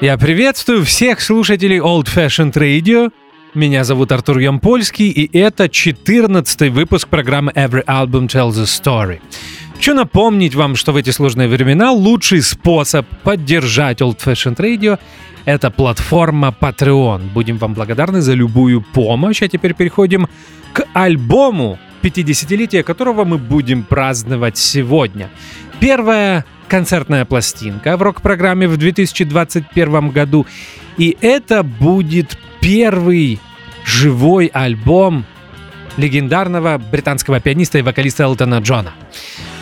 Я приветствую всех слушателей Old Fashioned Radio. Меня зовут Артур Ямпольский, и это 14 выпуск программы Every Album Tells a Story. Хочу напомнить вам, что в эти сложные времена лучший способ поддержать Old Fashioned Radio — это платформа Patreon. Будем вам благодарны за любую помощь. А теперь переходим к альбому, 50-летие которого мы будем праздновать сегодня. Первая концертная пластинка в рок-программе в 2021 году. И это будет первый живой альбом легендарного британского пианиста и вокалиста Элтона Джона.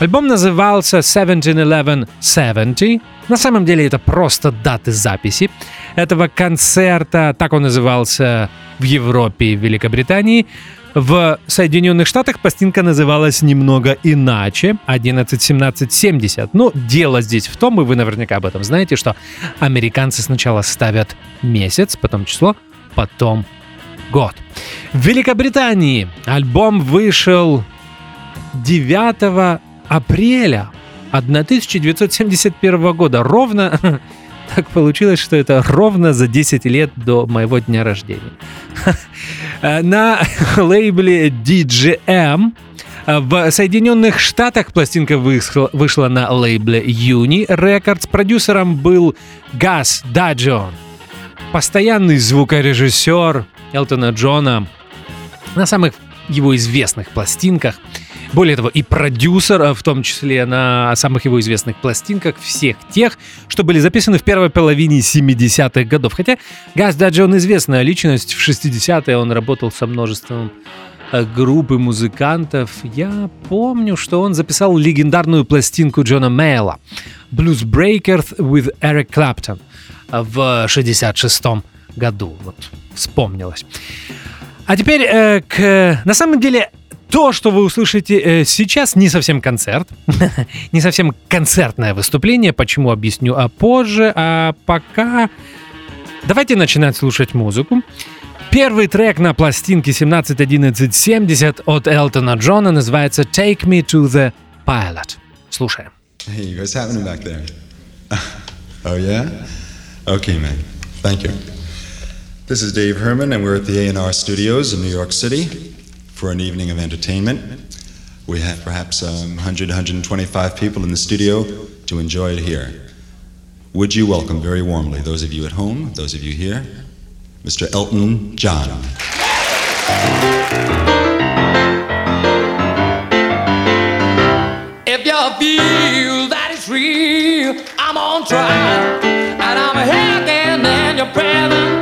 Альбом назывался 171170. На самом деле это просто даты записи этого концерта. Так он назывался в Европе и Великобритании. В Соединенных Штатах пластинка называлась немного иначе, 11.17.70. Но дело здесь в том, и вы наверняка об этом знаете, что американцы сначала ставят месяц, потом число, потом год. В Великобритании альбом вышел 9 апреля 1971 года, ровно так получилось, что это ровно за 10 лет до моего дня рождения. На лейбле DGM в Соединенных Штатах пластинка вышла на лейбле Uni Records. Продюсером был Газ Даджон, постоянный звукорежиссер Элтона Джона на самых его известных пластинках – более того, и продюсер, а в том числе на самых его известных пластинках, всех тех, что были записаны в первой половине 70-х годов. Хотя Газ Даджи, он известная личность, в 60-е он работал со множеством э, группы музыкантов. Я помню, что он записал легендарную пластинку Джона Мейла «Blues Breakers with Eric Clapton» в 66 году. Вот, вспомнилось. А теперь э, к... На самом деле, то, что вы услышите э, сейчас, не совсем концерт, не совсем концертное выступление. Почему объясню а позже, а пока давайте начинать слушать музыку. Первый трек на пластинке 171170 от Элтона Джона называется Take Me to the Pilot. Слушаем. Hey, what's happening back there? oh yeah? Okay, man. Thank you. This is Dave Herman, and we're at the A&R Studios in New York City. For an evening of entertainment. We have perhaps um, 100, 125 people in the studio to enjoy it here. Would you welcome very warmly those of you at home, those of you here, Mr. Elton John. If you feel that it's real, I'm on trial, and I'm hanging in your presence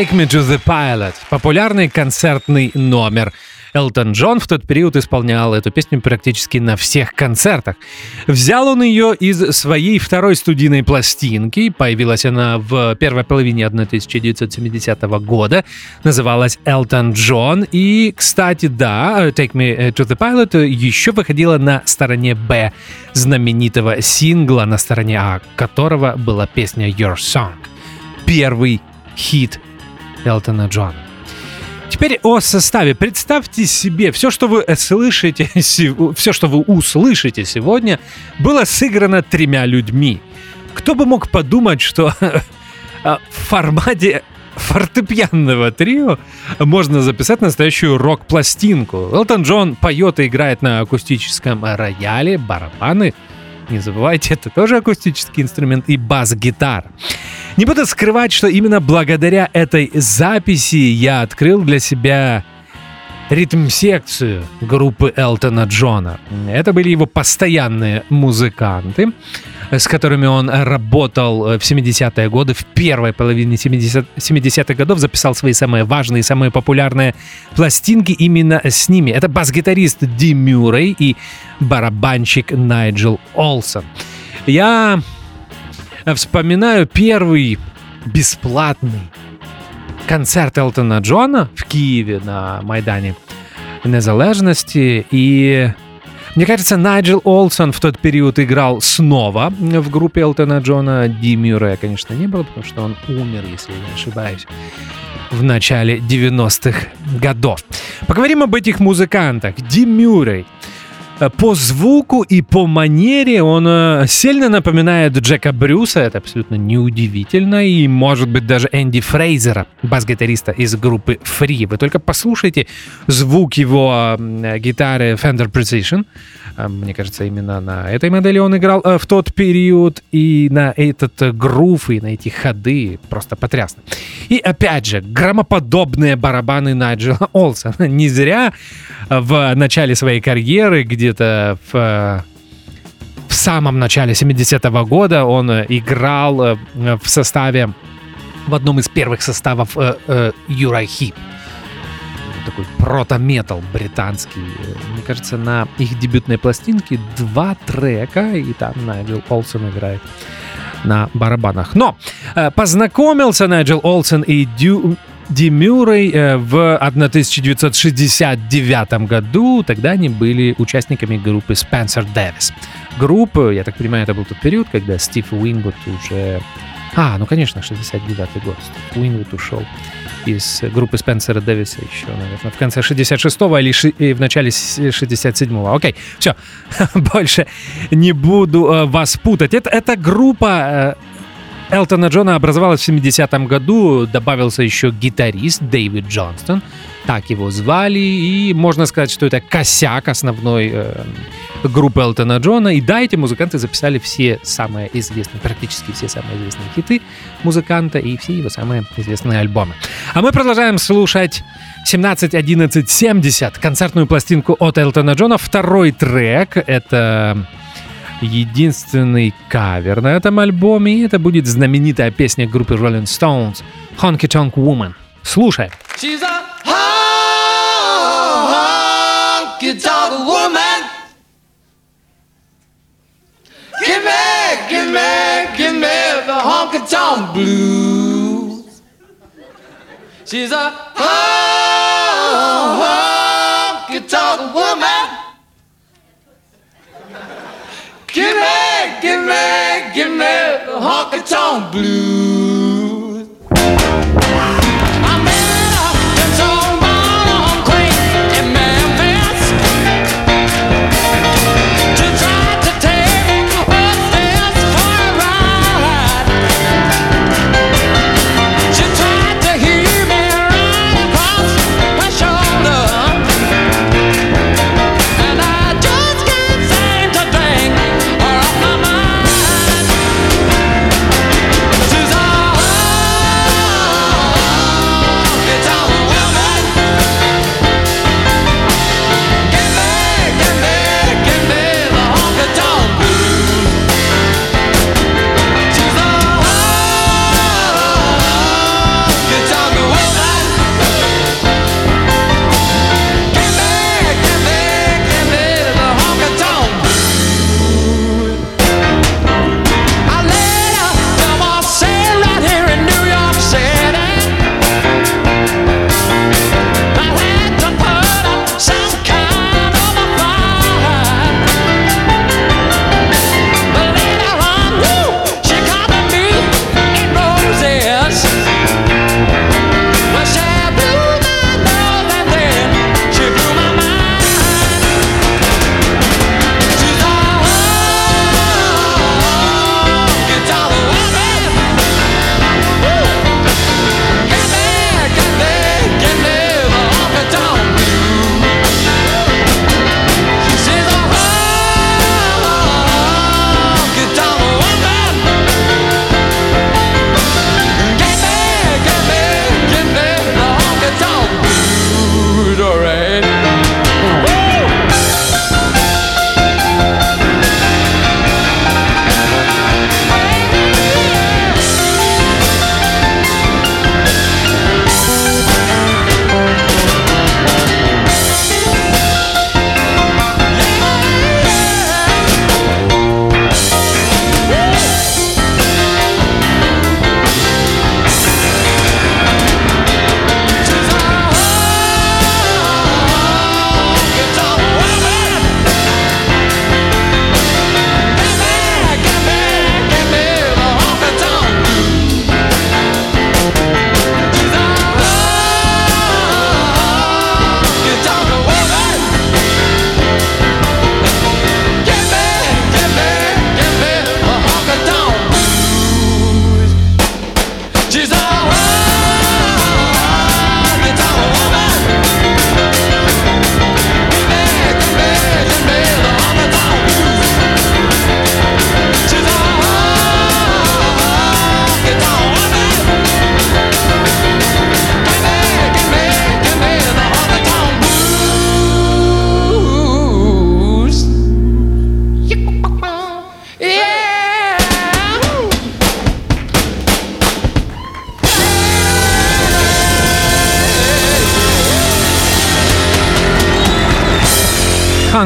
Take Me to the Pilot. Популярный концертный номер. Элтон Джон в тот период исполнял эту песню практически на всех концертах. Взял он ее из своей второй студийной пластинки. Появилась она в первой половине 1970 года. Называлась Элтон Джон. И, кстати, да, Take Me to the Pilot еще выходила на стороне Б знаменитого сингла, на стороне А которого была песня Your Song. Первый хит Элтона Джона. Теперь о составе. Представьте себе, все, что вы слышите, все, что вы услышите сегодня, было сыграно тремя людьми. Кто бы мог подумать, что в формате фортепианного трио можно записать настоящую рок-пластинку. Элтон Джон поет и играет на акустическом рояле, барабаны. Не забывайте, это тоже акустический инструмент и бас-гитара. Не буду скрывать, что именно благодаря этой записи я открыл для себя ритм-секцию группы Элтона Джона. Это были его постоянные музыканты, с которыми он работал в 70-е годы, в первой половине 70- 70-х годов записал свои самые важные, самые популярные пластинки именно с ними. Это бас-гитарист Ди Мюррей и барабанщик Найджел Олсон. Я вспоминаю первый бесплатный концерт Элтона Джона в Киеве на Майдане Незалежности. И мне кажется, Найджел Олсон в тот период играл снова в группе Элтона Джона. Ди Мюррея, конечно, не было, потому что он умер, если я не ошибаюсь в начале 90-х годов. Поговорим об этих музыкантах. Ди Мюррей – по звуку и по манере он э, сильно напоминает Джека Брюса, это абсолютно неудивительно, и может быть даже Энди Фрейзера, бас-гитариста из группы Free. Вы только послушайте звук его гитары Fender Precision. Э, мне кажется, именно на этой модели он играл э, в тот период, и на этот грув, и на эти ходы просто потрясно. И опять же, громоподобные барабаны Найджела Олсона. Не зря в начале своей карьеры, где-то в в самом начале 70-го года он играл в составе, в одном из первых составов Юрахи. Такой прото-метал британский. Мне кажется, на их дебютной пластинке два трека, и там Найджел Олсон играет на барабанах. Но познакомился Найджел Олсон и Дю, Ди Мюррей э, в 1969 году. Тогда они были участниками группы Spencer Davis. Группа, я так понимаю, это был тот период, когда Стив Уингут уже... А, ну, конечно, 69 год. Стив Уингут ушел из группы Спенсера Дэвиса еще, наверное, в конце 66-го или ши- в начале 67-го. Окей, все, больше не буду э, вас путать. Это, это группа э, Элтона Джона образовалась в 70-м году, добавился еще гитарист Дэвид Джонстон, так его звали, и можно сказать, что это косяк основной э, группы Элтона Джона. И да, эти музыканты записали все самые известные, практически все самые известные хиты музыканта и все его самые известные альбомы. А мы продолжаем слушать 17-11-70, концертную пластинку от Элтона Джона. Второй трек — это единственный кавер на этом альбоме, и это будет знаменитая песня группы Rolling Stones «Honky Tonk Woman». Слушай. She's a honky tonk woman. Give me, give me, give me the honky tonk blues. She's a honky tonk woman. Give me, give me, give me honky tonk blues.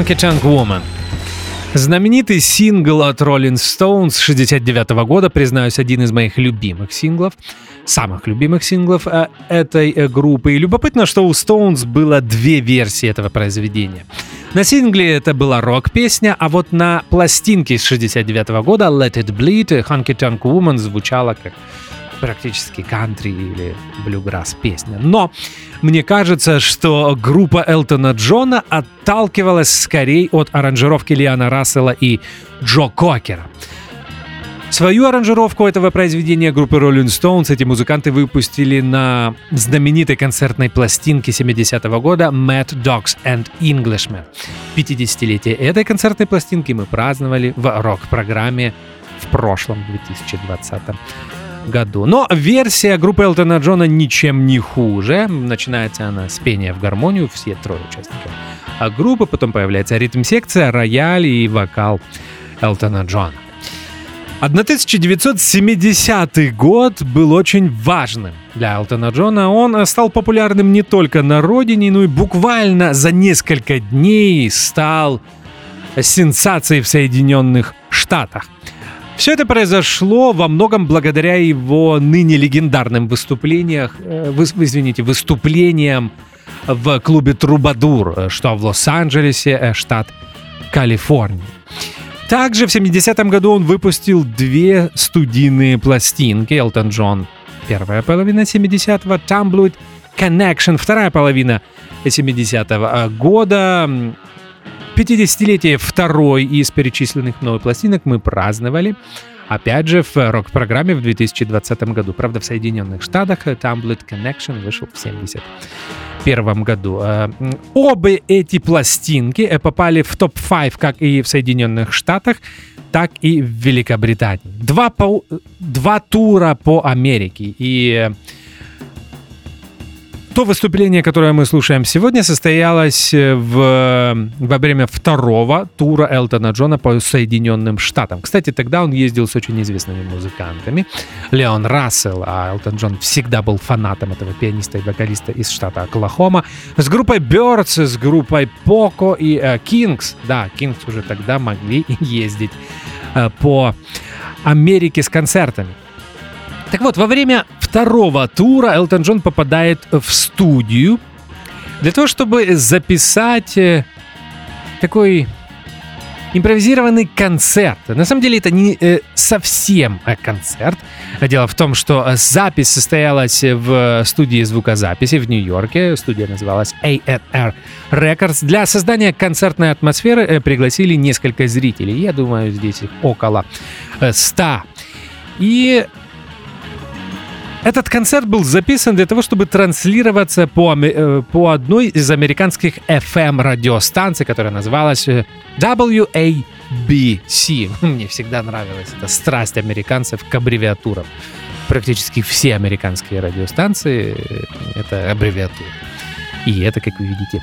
Honky Tonk Woman. Знаменитый сингл от Rolling Stones 69 года, признаюсь, один из моих любимых синглов, самых любимых синглов э, этой э, группы. И любопытно, что у Stones было две версии этого произведения. На сингле это была рок-песня, а вот на пластинке с 69 года Let It Bleed Honky Tonk Woman звучала как практически кантри или блюграсс песня. Но мне кажется, что группа Элтона Джона отталкивалась скорее от аранжировки Лиана Рассела и Джо Кокера. Свою аранжировку этого произведения группы Rolling Stones эти музыканты выпустили на знаменитой концертной пластинке 70-го года Mad Dogs and Englishmen. 50-летие этой концертной пластинки мы праздновали в рок-программе в прошлом 2020 году. Но версия группы Элтона Джона ничем не хуже. Начинается она с пения в гармонию, все трое участников а группы, потом появляется ритм-секция, рояль и вокал Элтона Джона. 1970 год был очень важным для Элтона Джона. Он стал популярным не только на родине, но и буквально за несколько дней стал сенсацией в Соединенных Штатах. Все это произошло во многом благодаря его ныне легендарным выступлениям, э, вы, извините, выступлениям в клубе Трубадур, э, что в Лос-Анджелесе, э, штат Калифорния. Также в 70-м году он выпустил две студийные пластинки Элтон Джон. Первая половина 70-го, Tumbleweed Connection, вторая половина 70-го года. 50-летие второй из перечисленных мной пластинок мы праздновали. Опять же, в рок-программе в 2020 году. Правда, в Соединенных Штатах Tumblet Connection вышел в 71 году. Э, обе эти пластинки э, попали в топ-5 как и в Соединенных Штатах, так и в Великобритании. Два, по, два тура по Америке. И то выступление, которое мы слушаем сегодня, состоялось э, в, во время второго тура Элтона Джона по Соединенным Штатам. Кстати, тогда он ездил с очень известными музыкантами. Леон Рассел, а Элтон Джон всегда был фанатом этого пианиста и вокалиста из штата Оклахома. С группой Birds, с группой Poco и э, Kings. Да, Kings уже тогда могли ездить э, по Америке с концертами. Так вот, во время второго тура Элтон Джон попадает в студию для того, чтобы записать э, такой импровизированный концерт. На самом деле это не э, совсем э, концерт. Дело в том, что запись состоялась в студии звукозаписи в Нью-Йорке. Студия называлась A&R Records. Для создания концертной атмосферы пригласили несколько зрителей. Я думаю, здесь их около 100. И этот концерт был записан для того, чтобы транслироваться по, э, по одной из американских FM-радиостанций, которая называлась э, WABC. Мне всегда нравилась эта страсть американцев к аббревиатурам. Практически все американские радиостанции э, — это аббревиатура. И это, как вы видите,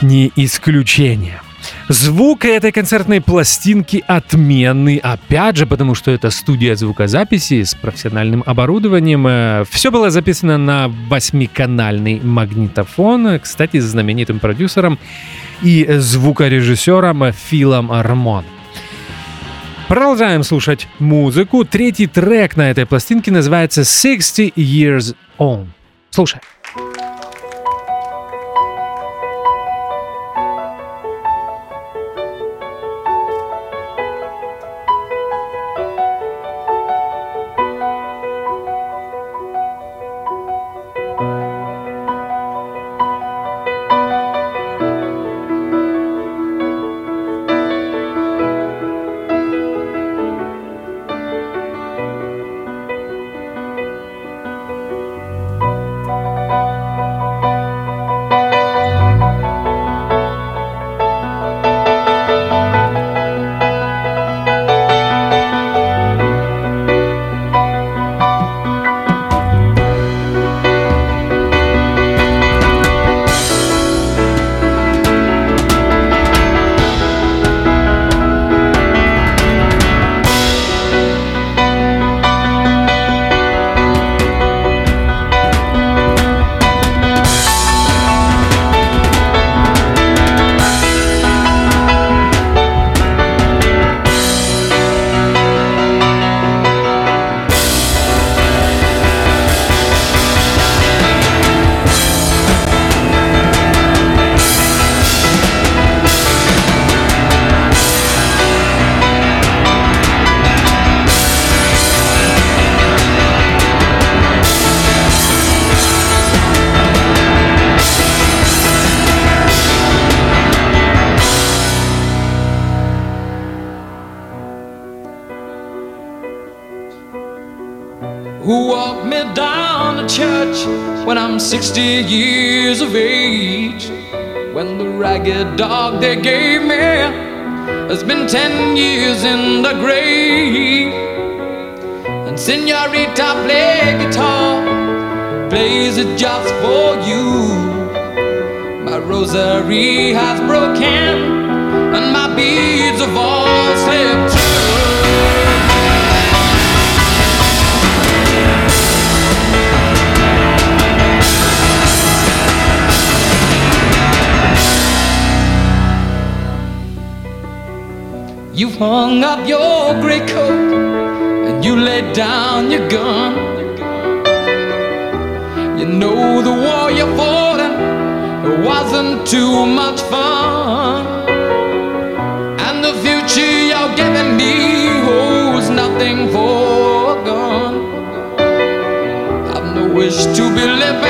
не исключение. Звук этой концертной пластинки отменный, опять же, потому что это студия звукозаписи с профессиональным оборудованием. Э, Все было записано на восьмиканальный магнитофон, кстати, с знаменитым продюсером и звукорежиссером Филом Армон. Продолжаем слушать музыку. Третий трек на этой пластинке называется 60 Years On. Слушай. 60 years of age. When the ragged dog they gave me has been 10 years in the grave. And Senorita play guitar, plays it just for you. My rosary has broken, and my beads have all slipped You hung up your gray coat and you laid down your gun. You know the war you fought in it wasn't too much fun. And the future you're giving me holds nothing for a gun. I've no wish to be living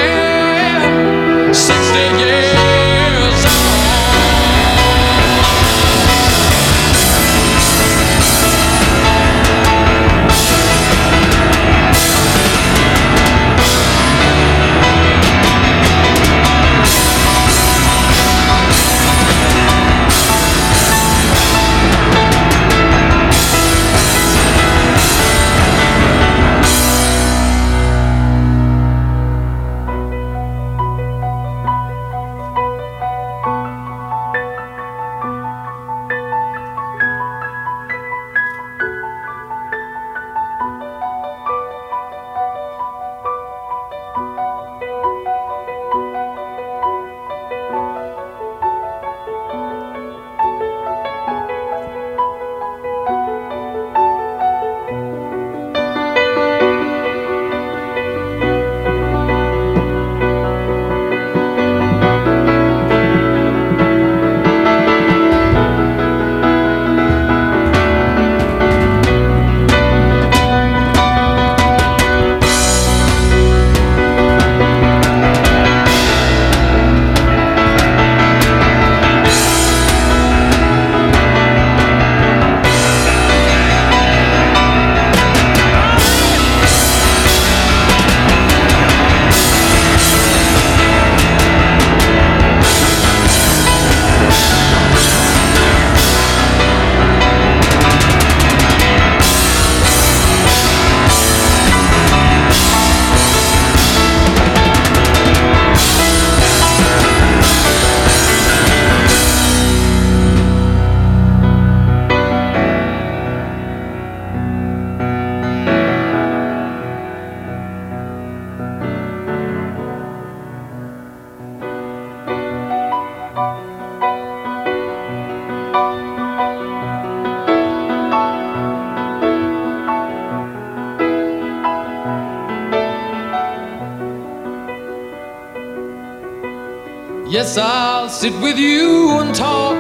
Yes, I'll sit with you and talk.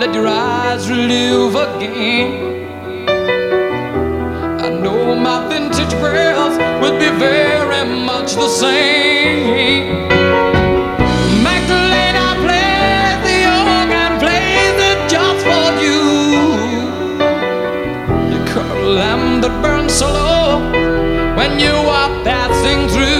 Let your eyes relive again. I know my vintage prayers would be very much the same. Magdalena plays the organ, plays it just for you. Cut a lamb that burns so low when you are passing through.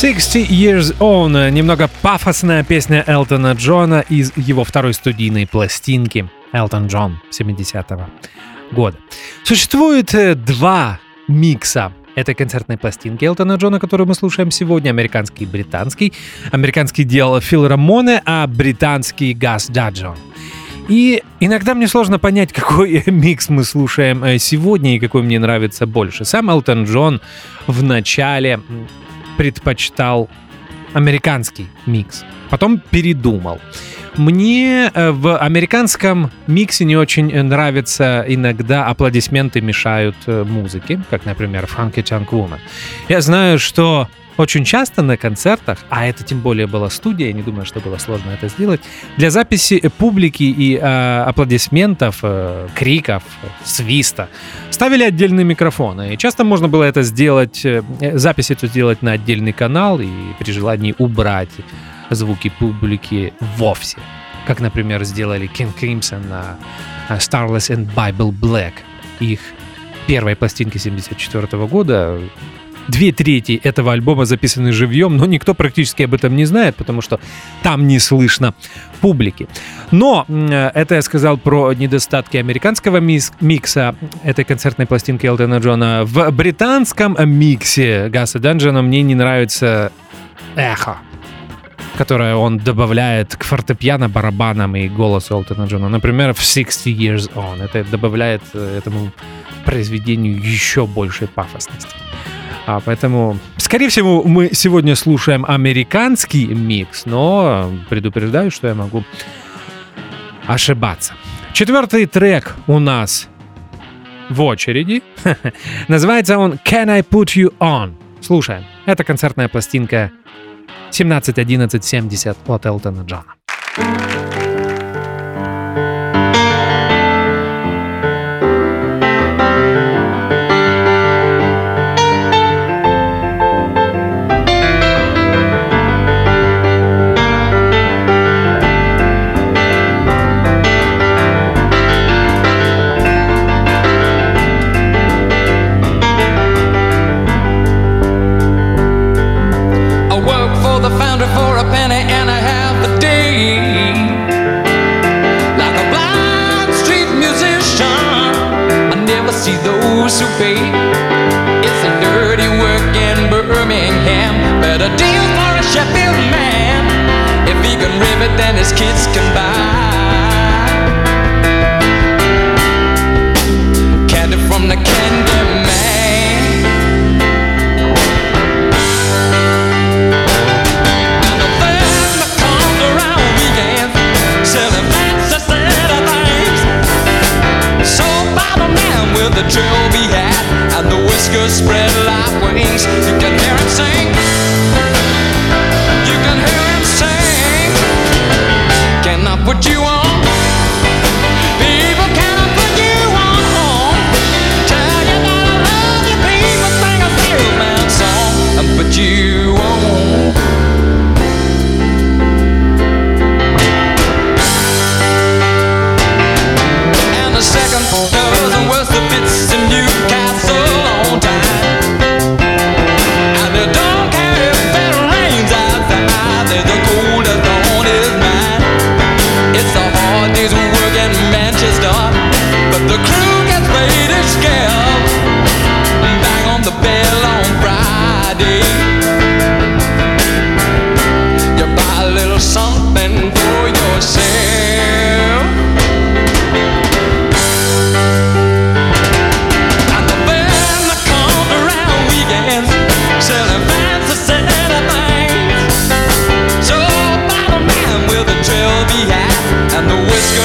60 Years On. Немного пафосная песня Элтона Джона из его второй студийной пластинки Элтон Джон 70-го года. Существует э, два микса этой концертной пластинки Элтона Джона, которую мы слушаем сегодня, американский и британский. Американский делал Фил Рамоне, а британский Гас Даджон. И иногда мне сложно понять, какой микс мы слушаем э, сегодня и какой мне нравится больше. Сам Элтон Джон в начале предпочитал американский микс. Потом передумал. Мне э, в американском миксе не очень нравятся иногда аплодисменты мешают э, музыке, как, например, Funky Chunk Woman. Я знаю, что очень часто на концертах, а это тем более была студия, я не думаю, что было сложно это сделать, для записи публики и э, аплодисментов, э, криков, свиста ставили отдельные микрофоны. И часто можно было это сделать, э, запись эту сделать на отдельный канал и при желании убрать звуки публики вовсе. Как, например, сделали King Crimson на э, Starless and Bible Black. Их первой пластинки 74 года две трети этого альбома записаны живьем, но никто практически об этом не знает, потому что там не слышно публики. Но это я сказал про недостатки американского микса этой концертной пластинки Элтона Джона. В британском миксе Гаса Данжена мне не нравится эхо которое он добавляет к фортепиано, барабанам и голосу Элтона Джона. Например, в 60 Years On. Это добавляет э, этому произведению еще большей пафосности. А поэтому, скорее всего, мы сегодня слушаем американский микс, но предупреждаю, что я могу ошибаться. Четвертый трек у нас в очереди. Называется он Can I Put You On? Слушаем. Это концертная пластинка 171170 от Элтона Джона.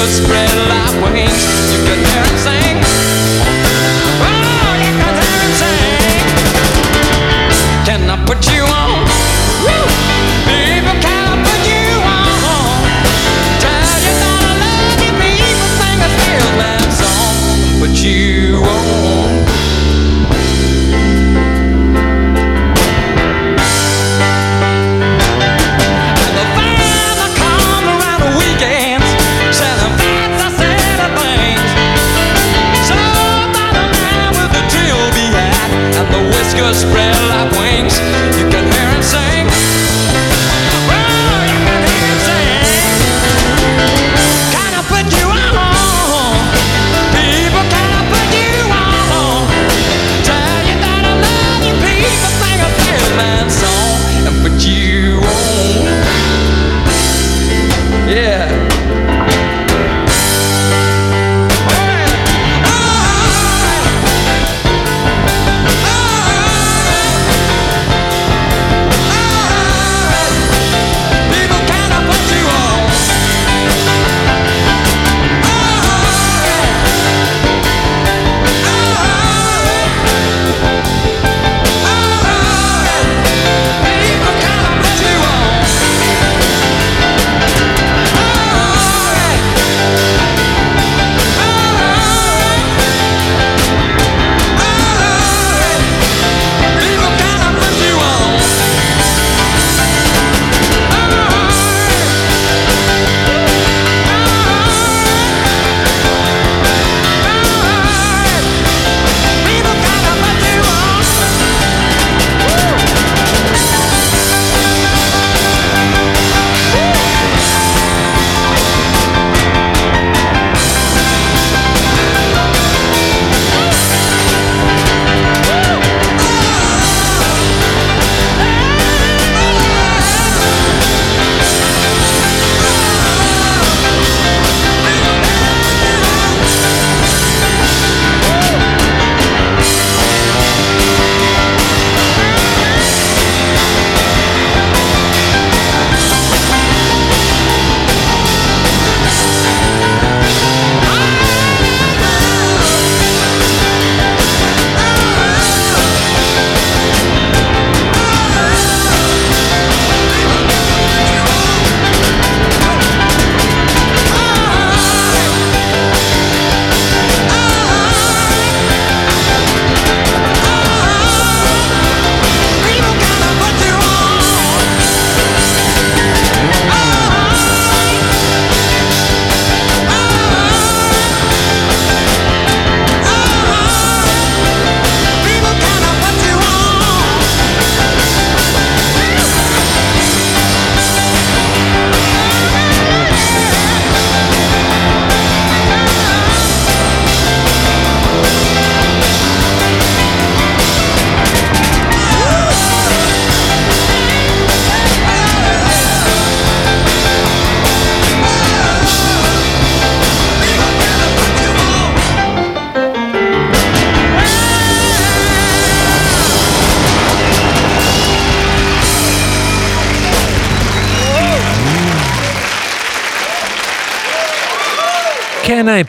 spread.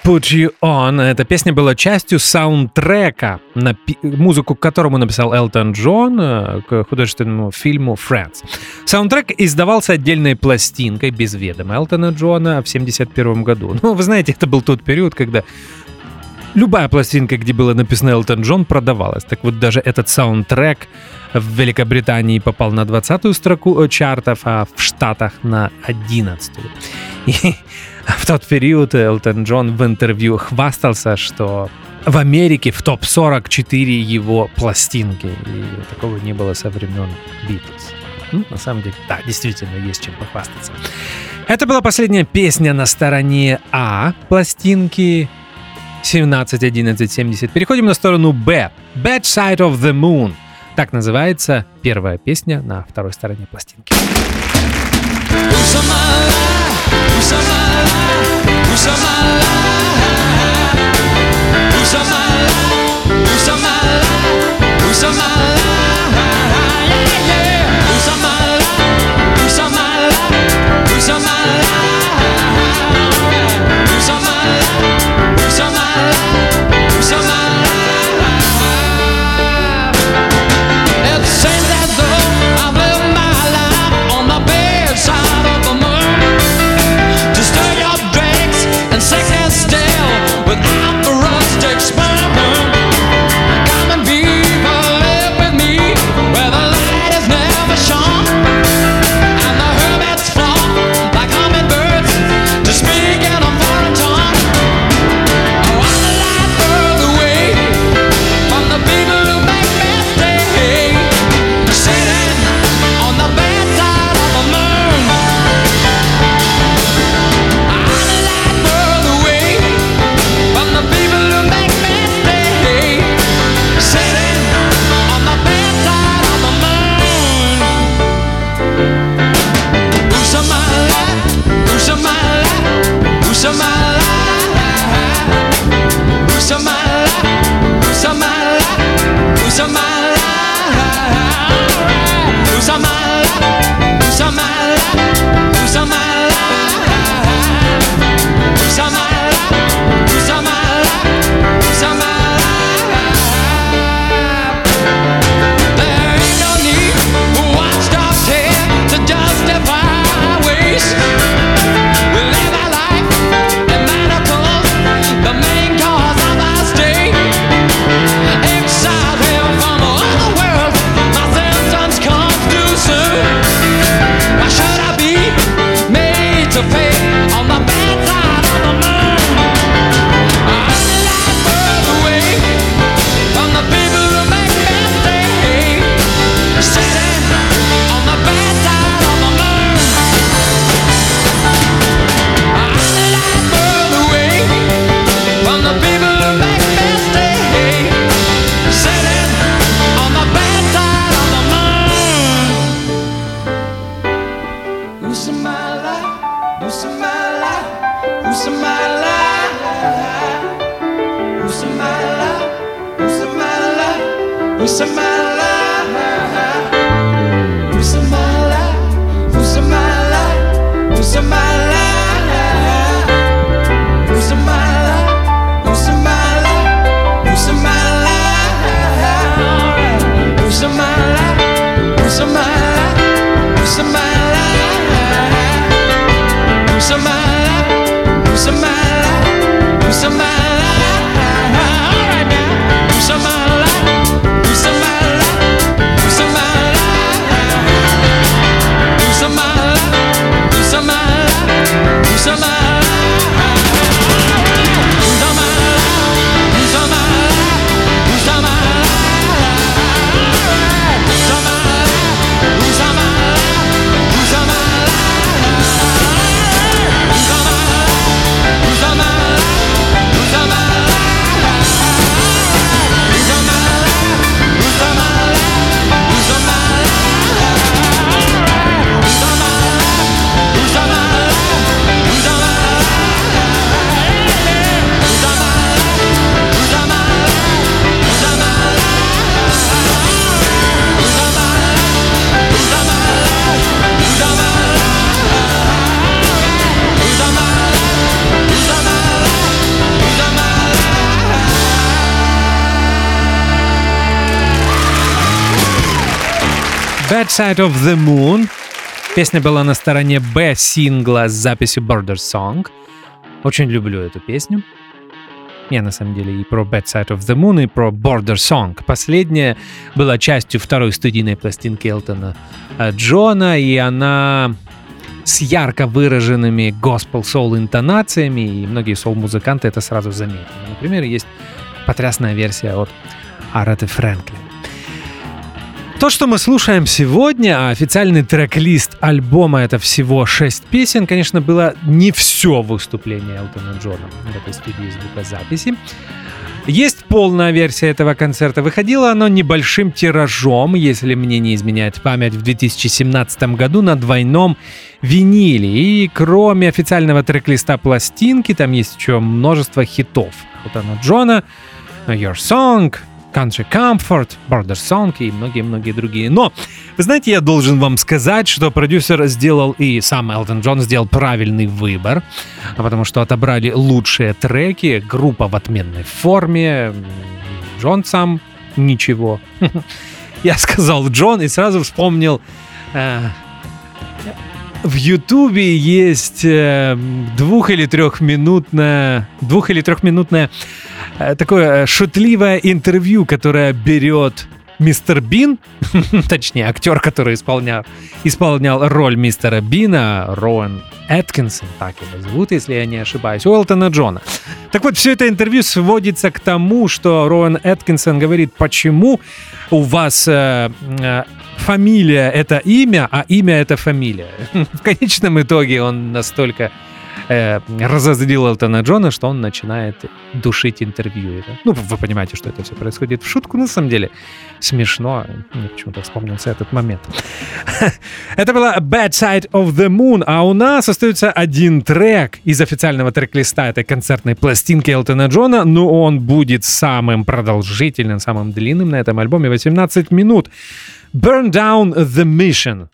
Put You On. Эта песня была частью саундтрека, на музыку к которому написал Элтон Джон э, к художественному фильму «Friends». Саундтрек издавался отдельной пластинкой без ведома Элтона Джона в 1971 году. Но вы знаете, это был тот период, когда любая пластинка, где было написано Элтон Джон, продавалась. Так вот, даже этот саундтрек в Великобритании попал на 20-ю строку э, чартов, а в Штатах на 11-ю. В тот период Элтон Джон в интервью хвастался, что в Америке в топ-44 его пластинки. И такого не было со времен Битлз. Ну, на самом деле, да, действительно, есть чем похвастаться. Это была последняя песня на стороне А пластинки 17.11.70. Переходим на сторону Б. Bad Side of the Moon. Так называется первая песня на второй стороне пластинки. Nous sommes malades, nous sommes malades, nous sommes malades. Bad Side of the Moon. Песня была на стороне Б сингла с записью Border Song. Очень люблю эту песню. Я на самом деле и про Bad Side of the Moon, и про Border Song. Последняя была частью второй студийной пластинки Элтона э, Джона, и она с ярко выраженными госпел-соул интонациями, и многие соул-музыканты это сразу заметили. Например, есть потрясная версия от Ареты Фрэнклин. То, что мы слушаем сегодня, а официальный трек-лист альбома это всего 6 песен, конечно, было не все выступление Элтона Джона в этой студии звукозаписи. Есть полная версия этого концерта. Выходило оно небольшим тиражом, если мне не изменяет память, в 2017 году на двойном виниле. И кроме официального трек-листа пластинки, там есть еще множество хитов Элтона Джона, Your Song, Country Comfort, Border Song и многие-многие другие. Но, вы знаете, я должен вам сказать, что продюсер сделал и сам Элтон Джон сделал правильный выбор, потому что отобрали лучшие треки, группа в отменной форме, Джон сам ничего. Я сказал Джон и сразу вспомнил э, в Ютубе есть э, двух- или трехминутное, двух- или трехминутное э, такое шутливое интервью, которое берет мистер Бин, точнее, актер, который исполнял, исполнял роль мистера Бина, Роуэн Эткинсон, так его зовут, если я не ошибаюсь, Уэлтона Джона. Так вот, все это интервью сводится к тому, что Роуэн Эткинсон говорит, почему у вас э, э, фамилия — это имя, а имя — это фамилия. В конечном итоге он настолько э, разозлил Элтона Джона, что он начинает душить интервью. Ну, вы понимаете, что это все происходит в шутку, на самом деле смешно. Мне почему-то вспомнился этот момент. это была Bad Side of the Moon, а у нас остается один трек из официального трек-листа этой концертной пластинки Элтона Джона, но он будет самым продолжительным, самым длинным на этом альбоме, 18 минут. Burn Down the Mission.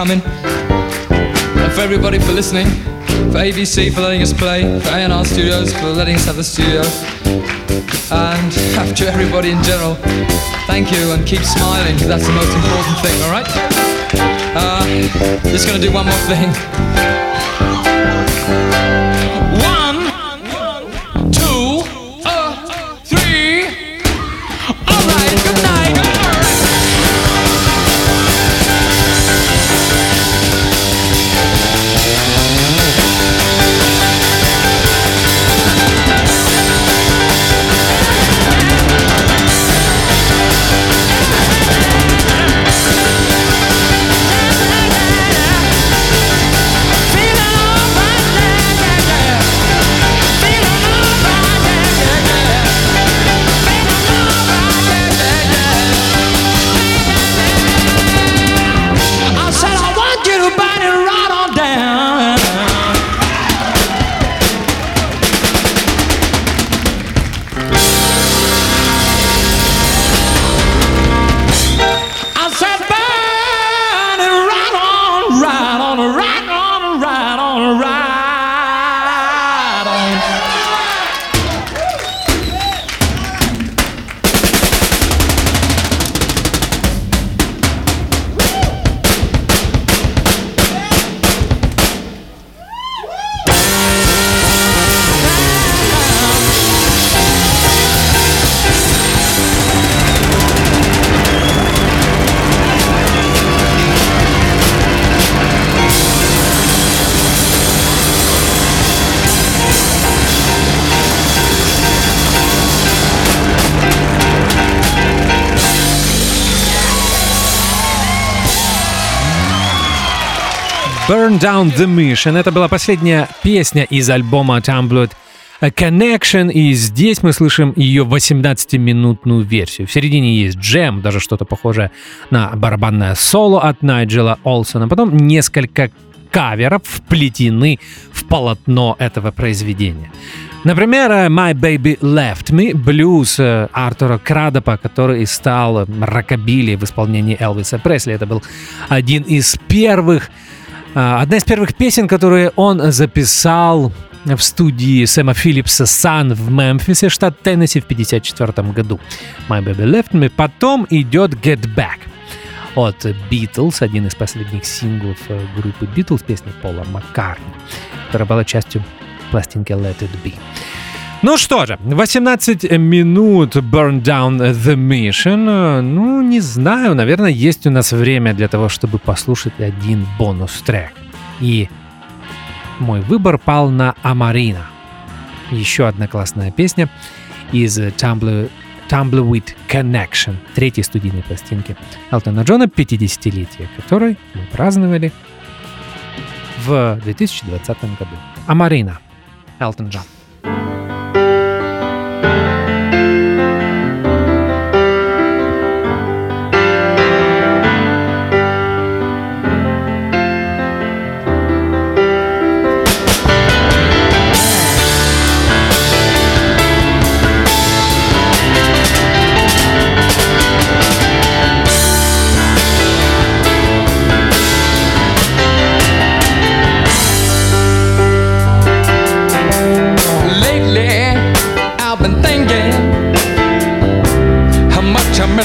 Coming, and for everybody for listening, for ABC for letting us play, for A&R Studios for letting us have the studio, and to everybody in general, thank you and keep smiling because that's the most important thing. All right? Uh, just gonna do one more thing. Down the Mission. Это была последняя песня из альбома Tumblr Connection, и здесь мы слышим ее 18-минутную версию. В середине есть джем, даже что-то похожее на барабанное соло от Найджела Олсона. Потом несколько каверов вплетены в полотно этого произведения. Например, э, «My Baby Left Me» блюз э, Артура Крадопа, который стал рокобили в исполнении Элвиса Пресли. Это был один из первых Одна из первых песен, которые он записал в студии Сэма Филлипса «Сан» в Мемфисе, штат Теннесси в 1954 году. «My Baby Left Me». Потом идет «Get Back» от Beatles, один из последних синглов э, группы Beatles, песня Пола Маккартни, которая была частью пластинки «Let It Be». Ну что же, 18 минут Burn Down the Mission. Ну, не знаю, наверное, есть у нас время для того, чтобы послушать один бонус-трек. И мой выбор пал на Амарина. Еще одна классная песня из Tumblr, Tumbleweed Connection, третьей студийной пластинки Элтона Джона 50-летия, которой мы праздновали в 2020 году. Амарина, Элтон Джон.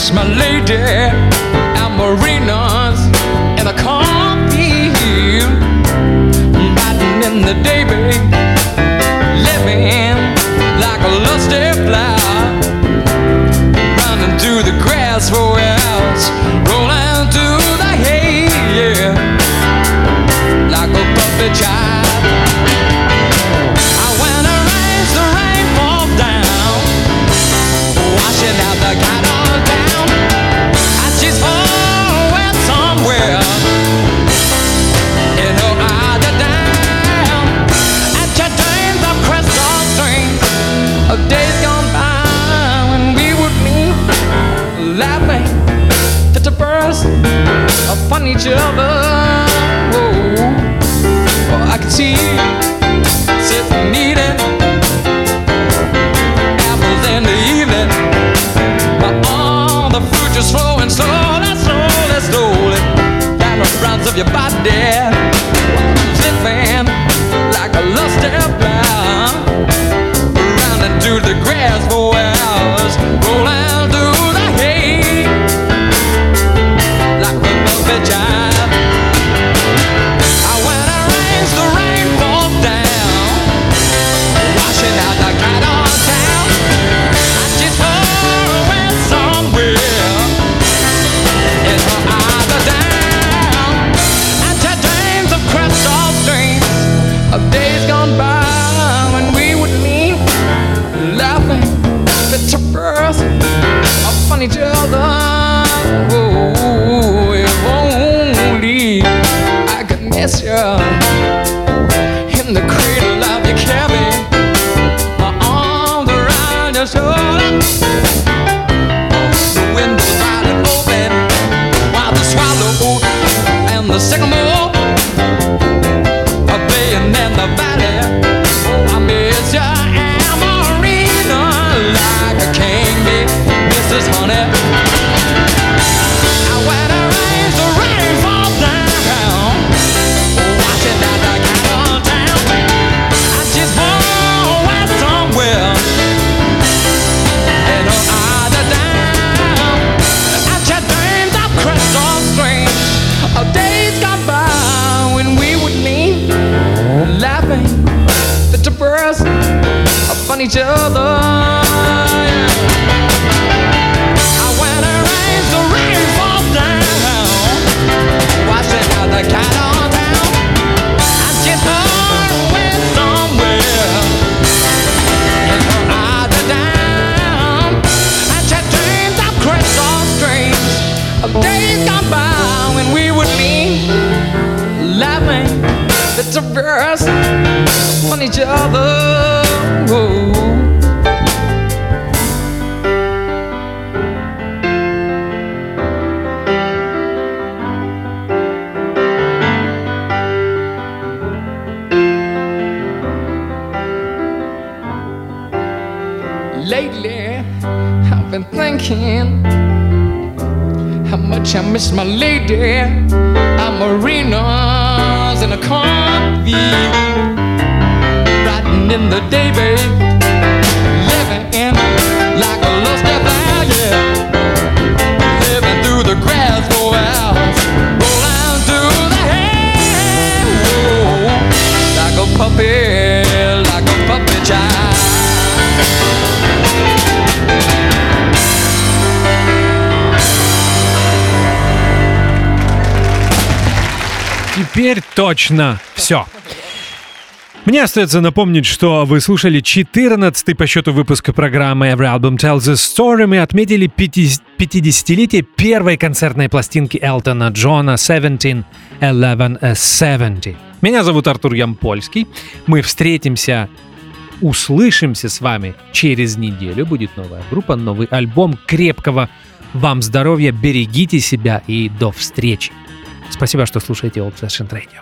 Miss my lady at marinas in a cornfield, riding in the day, babe, living like a lusty flower, running through the grass for each other. Whoa. Oh, I can see sitting each other. Ooh. Lately, I've been thinking how much I miss my lady. I'm arenas in a cornfield, in the day, babe, living like a lusty valley, living through the grass for hours, rolling through the hay, Whoa, like a puppy, like a puppy child. Теперь точно все. Мне остается напомнить, что вы слушали 14-й по счету выпуск программы Every Album Tells a Story. Мы отметили 50-летие первой концертной пластинки Элтона Джона 17-11-70. Меня зовут Артур Ямпольский. Мы встретимся, услышимся с вами через неделю. Будет новая группа, новый альбом. Крепкого вам здоровья, берегите себя и до встречи. Спасибо, что слушаете Old Fashioned Radio.